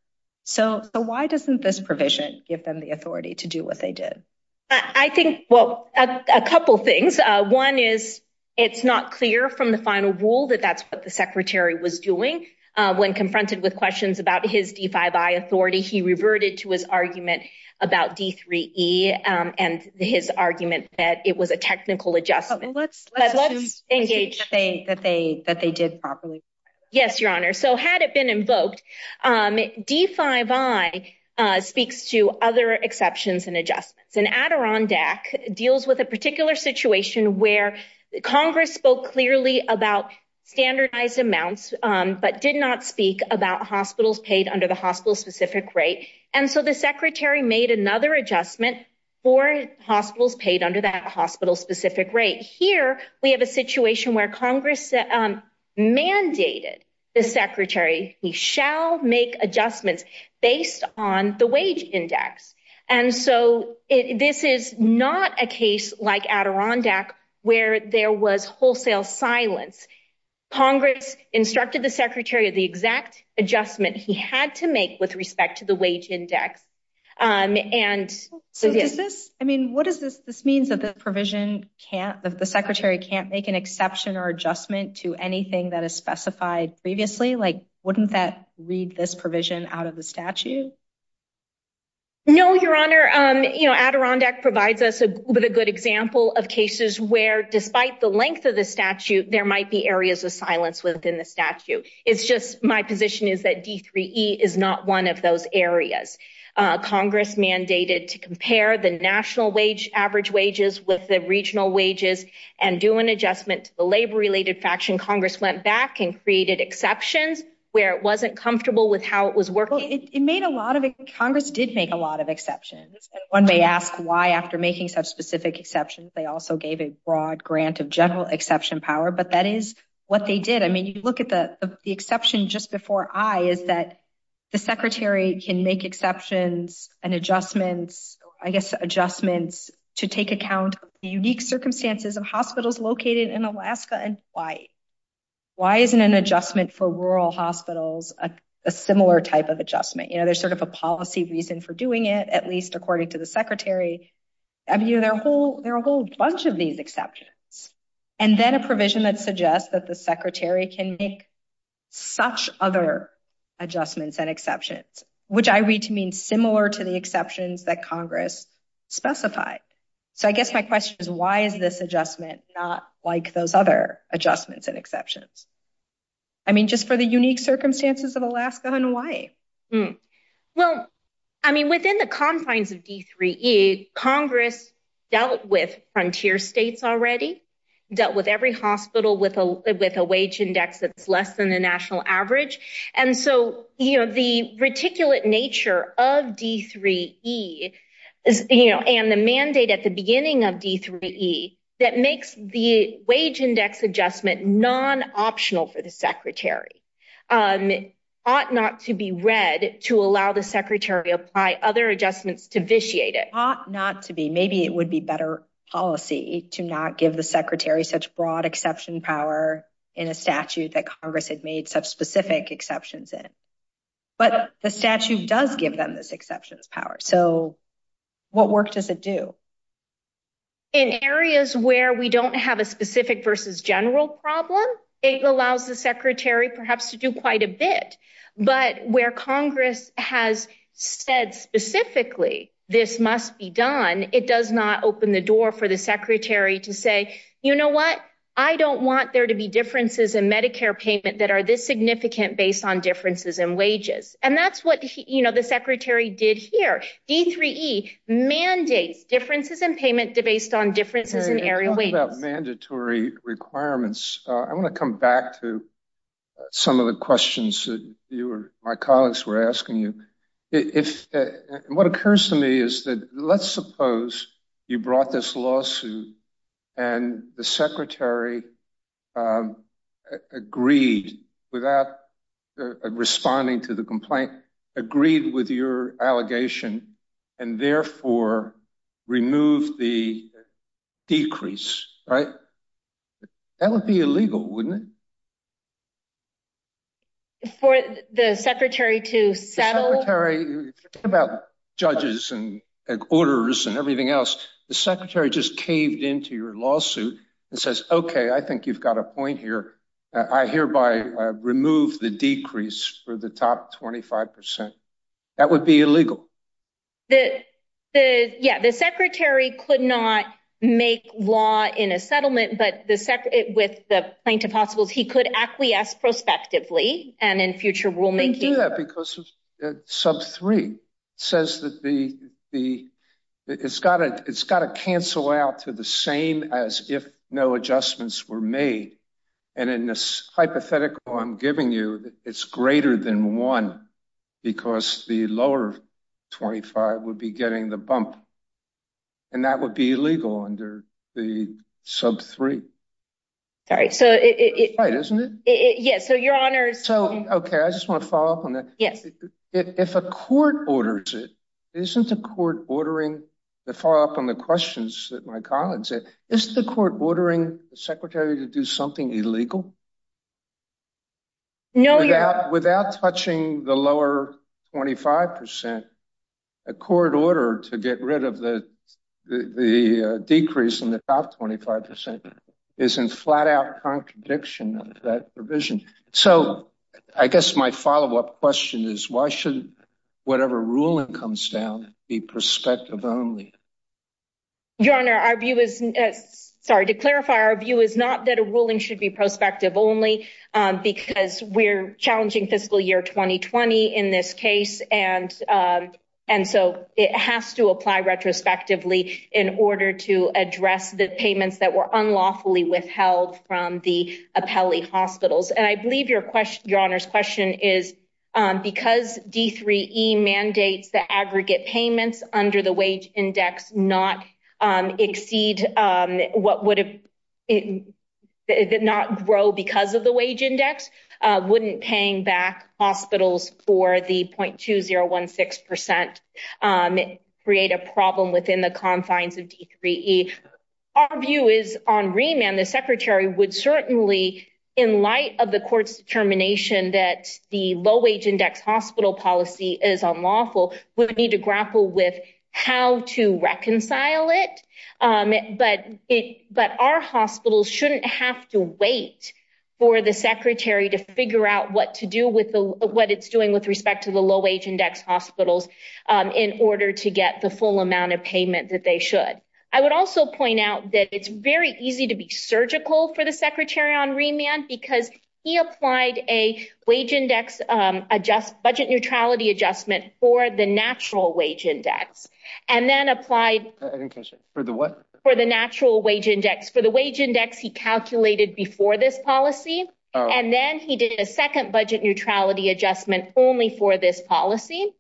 So why doesn't this provision give them the authority to do what they did? Uh, I think, well, a couple things. Uh, one is it's not clear from the final rule that that's what the secretary was doing. Uh, when confronted with questions about his D5I authority, he reverted to his argument about D3E um, and his argument that it was a technical adjustment. Let's engage that they did properly. Yes, Your Honor. So had it been invoked, um, D5I Uh, speaks to other exceptions and adjustments. And Adirondack deals with a particular situation where Congress spoke clearly about standardized amounts, um, but did not speak about hospitals paid under the hospital-specific rate. And so the secretary made another adjustment for hospitals paid under that hospital-specific rate. Here, we have a situation where Congress um, mandated the secretary, he shall make adjustments based on the wage index. And so this is not a case like Adirondack where there was wholesale silence. Congress instructed the secretary of the exact adjustment he had to make with respect to the wage index. Um, and so does this, I mean, what does this, this means that the provision can't, that the secretary can't make an exception or adjustment to anything that is specified previously? Like, wouldn't that read this provision out of the statute? No, Your Honor. Um, you know, Adirondack provides us with a good example of cases where, despite the length of the statute, there might be areas of silence within the statute. It's just my position is that D3E is not one of those areas. Uh, Congress mandated to compare the national wage average wages with the regional wages and do an adjustment to the labor-related faction. Congress went back and created exceptions where it wasn't comfortable with how it was working. It made a lot of. Congress did make a lot of exceptions. And one may ask why, after making such specific exceptions, they also gave a broad grant of general exception power. But that is what they did. I mean, you look at the exception just before I is that the secretary can make exceptions and adjustments, I guess, adjustments to take account of the unique circumstances of hospitals located in Alaska and Hawaii. Why isn't an adjustment for rural hospitals a similar type of adjustment? You know, there's sort of a policy reason for doing it, at least according to the secretary. I mean, there are a whole bunch of these exceptions. And then a provision that suggests that the secretary can make such other adjustments and exceptions, which I read to mean similar to the exceptions that Congress specified. So I guess my question is, why is this adjustment not like those other adjustments and exceptions? I mean, just for the unique circumstances of Alaska and Hawaii. Hmm. Well, I mean, within the confines of D3E, Congress dealt with frontier states already, dealt with every hospital with a wage index that's less than the national average. And so, you know, the reticulate nature of D3E is, you know, and the mandate at the beginning of D3E that makes the wage index adjustment non-optional for the secretary um, ought not to be read to allow the secretary apply other adjustments to vitiate it. Ought not to be. Maybe it would be better policy to not give the secretary such broad exception power in a statute that Congress had made such specific exceptions in. But the statute does give them this exceptions power. So what work does it do? In areas where we don't have a specific versus general problem, it allows the secretary perhaps to do quite a bit. But where Congress has said specifically this must be done, it does not open the door for the secretary to say, you know what, I don't want there to be differences in Medicare payment that are this significant based on differences in wages. And that's what, you know, the secretary did here. D3E mandates differences in payment based on differences in area wages. About mandatory requirements, uh, I want to come back to uh, some of the questions that you or my colleagues were asking you. If what occurs to me is that let's suppose you brought this lawsuit and the secretary um, agreed without responding to the complaint, agreed with your allegation and therefore removed the decrease, right? That would be illegal, wouldn't it? For the secretary to settle? The secretary, about judges and orders and everything else, the secretary just caved into your lawsuit and says, okay, I think you've got a point here. Uh, I hereby uh, remove the decrease for the top 25%. That would be illegal. The the yeah, the secretary could not make law in a settlement, but with the plaintiff hospitals, he could acquiesce prospectively and in future rulemaking. He can do that because uh, sub three says that the the it's got to it's gotta cancel out to the same as if no adjustments were made. And in this hypothetical I'm giving you, it's greater than one because the lower 25 would be getting the bump. And that would be illegal under the sub three. Sorry, so it. right, isn't it? Yes. So your honors. So, okay, I just want to follow up on that. Yes. If a court orders it, isn't the court ordering the follow up on the questions that my colleagues said? Is the court ordering the secretary to do something illegal? No, without touching the lower 25%, a court order to get rid of the Uh, decrease in the top 25% is in flat out contradiction of that provision. So I guess my follow up question is why should whatever ruling comes down be prospective only? Your Honor, our view is, uh, sorry, to clarify, our view is not that a ruling should be prospective only um, because we're challenging fiscal year 2020 in this case. And um, so it has to apply retrospectively in order to address the payments that were unlawfully withheld from the appellee hospitals. And I believe your question, your Honor's question is um, because D3E mandates the aggregate payments under the wage index not um, exceed um, what would have not grow because of the wage index, uh, wouldn't paying back hospitals for the 0.2016% um, create a problem within the confines of D3E. Our view is on remand, the Secretary would certainly, in light of the court's determination that the low wage index hospital policy is unlawful, would need to grapple with how to reconcile um, it. But our hospitals shouldn't have to wait for the Secretary to figure out what to do with what it's doing with respect to the low wage index hospitals um, in order to get the full amount of payment that they should. I would also point out that it's very easy to be surgical for the Secretary on remand because he applied a wage index um, budget neutrality adjustment for the natural wage index and then applied for the what? For the natural wage index. For the wage index he calculated before this policy. Oh. And then he did a second budget neutrality adjustment only for this policy.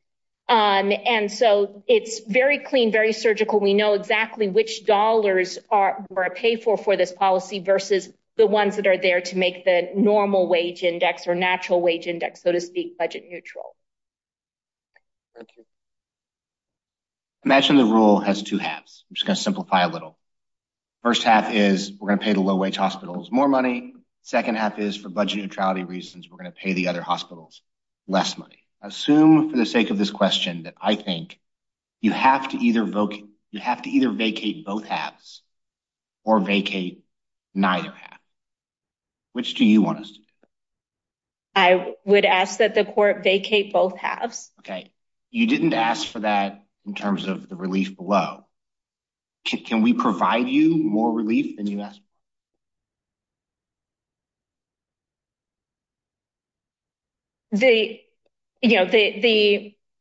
Um, and so it's very clean, very surgical. We know exactly which dollars were paid for for this policy versus the ones that are there to make the normal wage index or natural wage index, so to speak, budget neutral. You. Imagine the rule has two halves. I'm just going to simplify a little. First half is we're going to pay the low wage hospitals more money. Second half is for budget neutrality reasons, we're going to pay the other hospitals less money. Assume for the sake of this question that I think you have to either vacate both halves or vacate neither half. Which do you want us to do? I would ask that the court vacate both halves. Okay. You didn't ask for that in terms of the relief below. Can we provide you more relief than you asked for?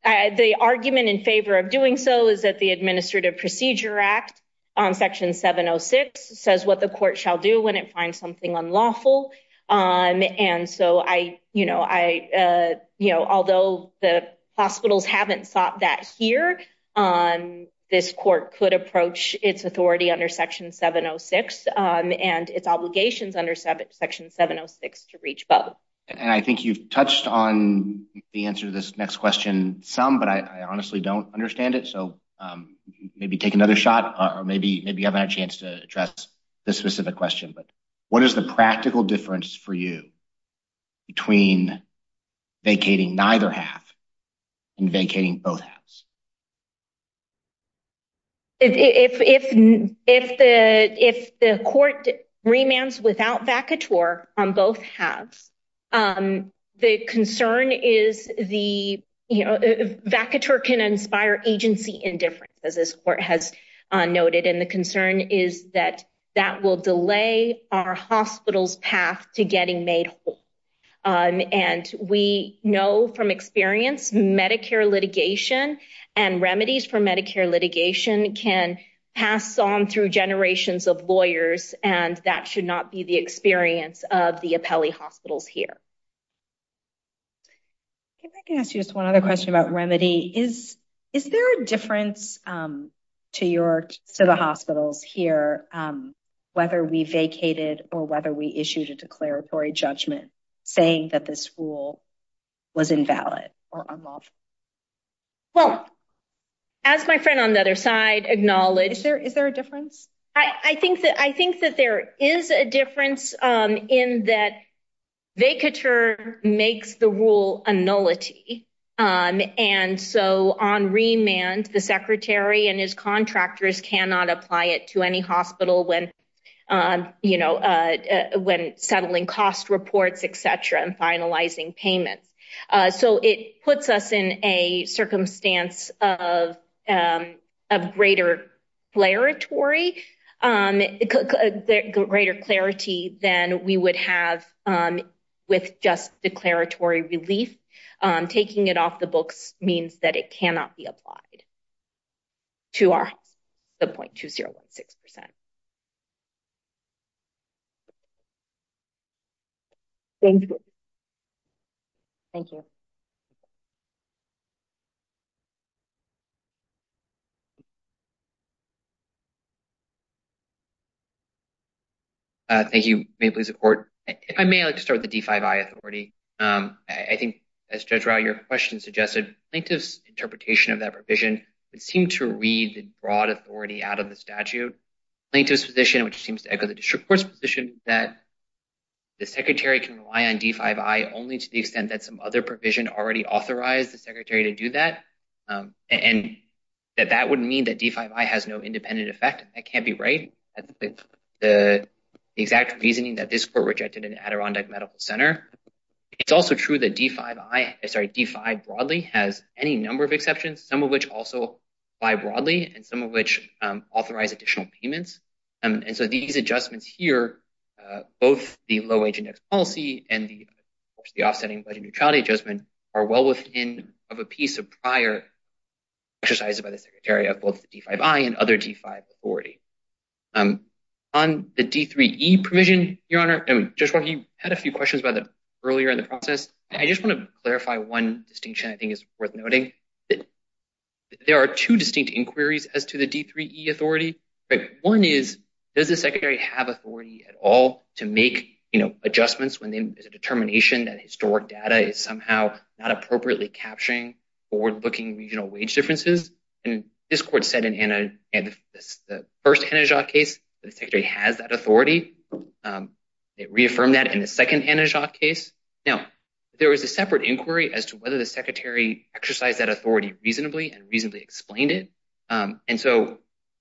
Uh, the argument in favor of doing so is that the Administrative Procedure Act on Section 706 says what the court shall do when it finds something unlawful. Um, and so I, you know, I, uh, you know, although the hospitals haven't sought that here, um, this court could approach its authority under Section 706 um, and its obligations under Section 706 to reach both. And I think you've touched on the answer to this next question some, but I honestly don't understand it. So Um, maybe take another shot or maybe you haven't had a chance to address this specific question. But what is the practical difference for you between vacating neither half and vacating both halves? If the court remands without vacatur on both halves, um, the concern is the Uh, uh, vacatur can inspire agency indifference, as this court has uh, noted. And the concern is that that will delay our hospital's path to getting made whole. Um, and we know from experience, Medicare litigation and remedies for Medicare litigation can pass on through generations of lawyers. And that should not be the experience of the appellee hospitals here. If I can ask you just one other question about remedy. Is there a difference um, to the hospitals here, um, whether we vacated or whether we issued a declaratory judgment saying that this rule was invalid or unlawful? Well, as my friend on the other side acknowledged. Is there a difference? I think that there is a difference um, in that vacatur makes the rule a nullity. Um, and so on remand, the secretary and his contractors cannot apply it to any hospital when um, you know, uh, uh, when settling cost reports, et cetera, and finalizing payments. Uh, so it puts us in a circumstance of um, greater clarity than we would have with just declaratory relief. Um, taking it off the books means that it cannot be applied to our the 0.2016%. Thank you. Thank you. Uh, thank you. May it please the court. If I may, like to start with the D5I authority. Um, I think, as Judge Rao, your question suggested, plaintiff's interpretation of that provision would seem to read the broad authority out of the statute. Plaintiff's position, which seems to echo the district court's position, that the secretary can rely on D5I only to the extent that some other provision already authorized the secretary to do that, um, and that that would mean that D5I has no independent effect. That can't be right. The exact reasoning that this court rejected in Adirondack Medical Center. It's also true that D5 broadly has any number of exceptions, some of which also apply broadly, and some of which um, authorize additional payments. Um, and so these adjustments here, uh, both the low-wage index policy and the offsetting budget neutrality adjustment, are well within of a piece of prior exercises by the secretary of both the D5I and other D5 authority. Um, On the D3E provision, Your Honor, Judge Rao, you had a few questions about that earlier in the process. I just want to clarify one distinction I think is worth noting. There are two distinct inquiries as to the D3E authority. One is, does the secretary have authority at all to make adjustments when there's a determination that historic data is somehow not appropriately capturing forward-looking regional wage differences? And this court said in the first Anna Jaques case the secretary has that authority. Um, it reaffirmed that in the second Anna Jaques case. Now, there was a separate inquiry as to whether the secretary exercised that authority reasonably and reasonably explained it. Um, and so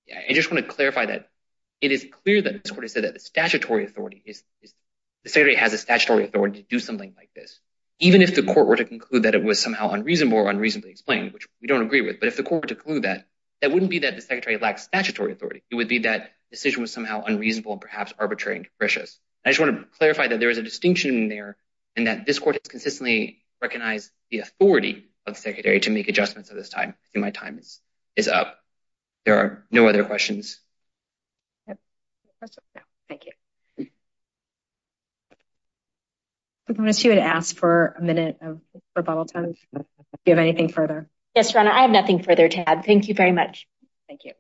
I just want to clarify that it is clear that this court has said that the statutory authority is the secretary has a statutory authority to do something like this. Even if the court were to conclude that it was somehow unreasonable or unreasonably explained, which we don't agree with, but if the court were to conclude that, that wouldn't be that the secretary lacks statutory authority. It would be that decision was somehow unreasonable and perhaps arbitrary and capricious. I just want to clarify that there is a distinction in there and that this court has consistently recognized the authority of the secretary to make adjustments at this time. I think my time is up. There are no other questions. Thank you. I promise you would ask for a minute of rebuttal time. Do you have anything further? Yes, Your Honor, I have nothing further to add. Thank you very much. Thank you.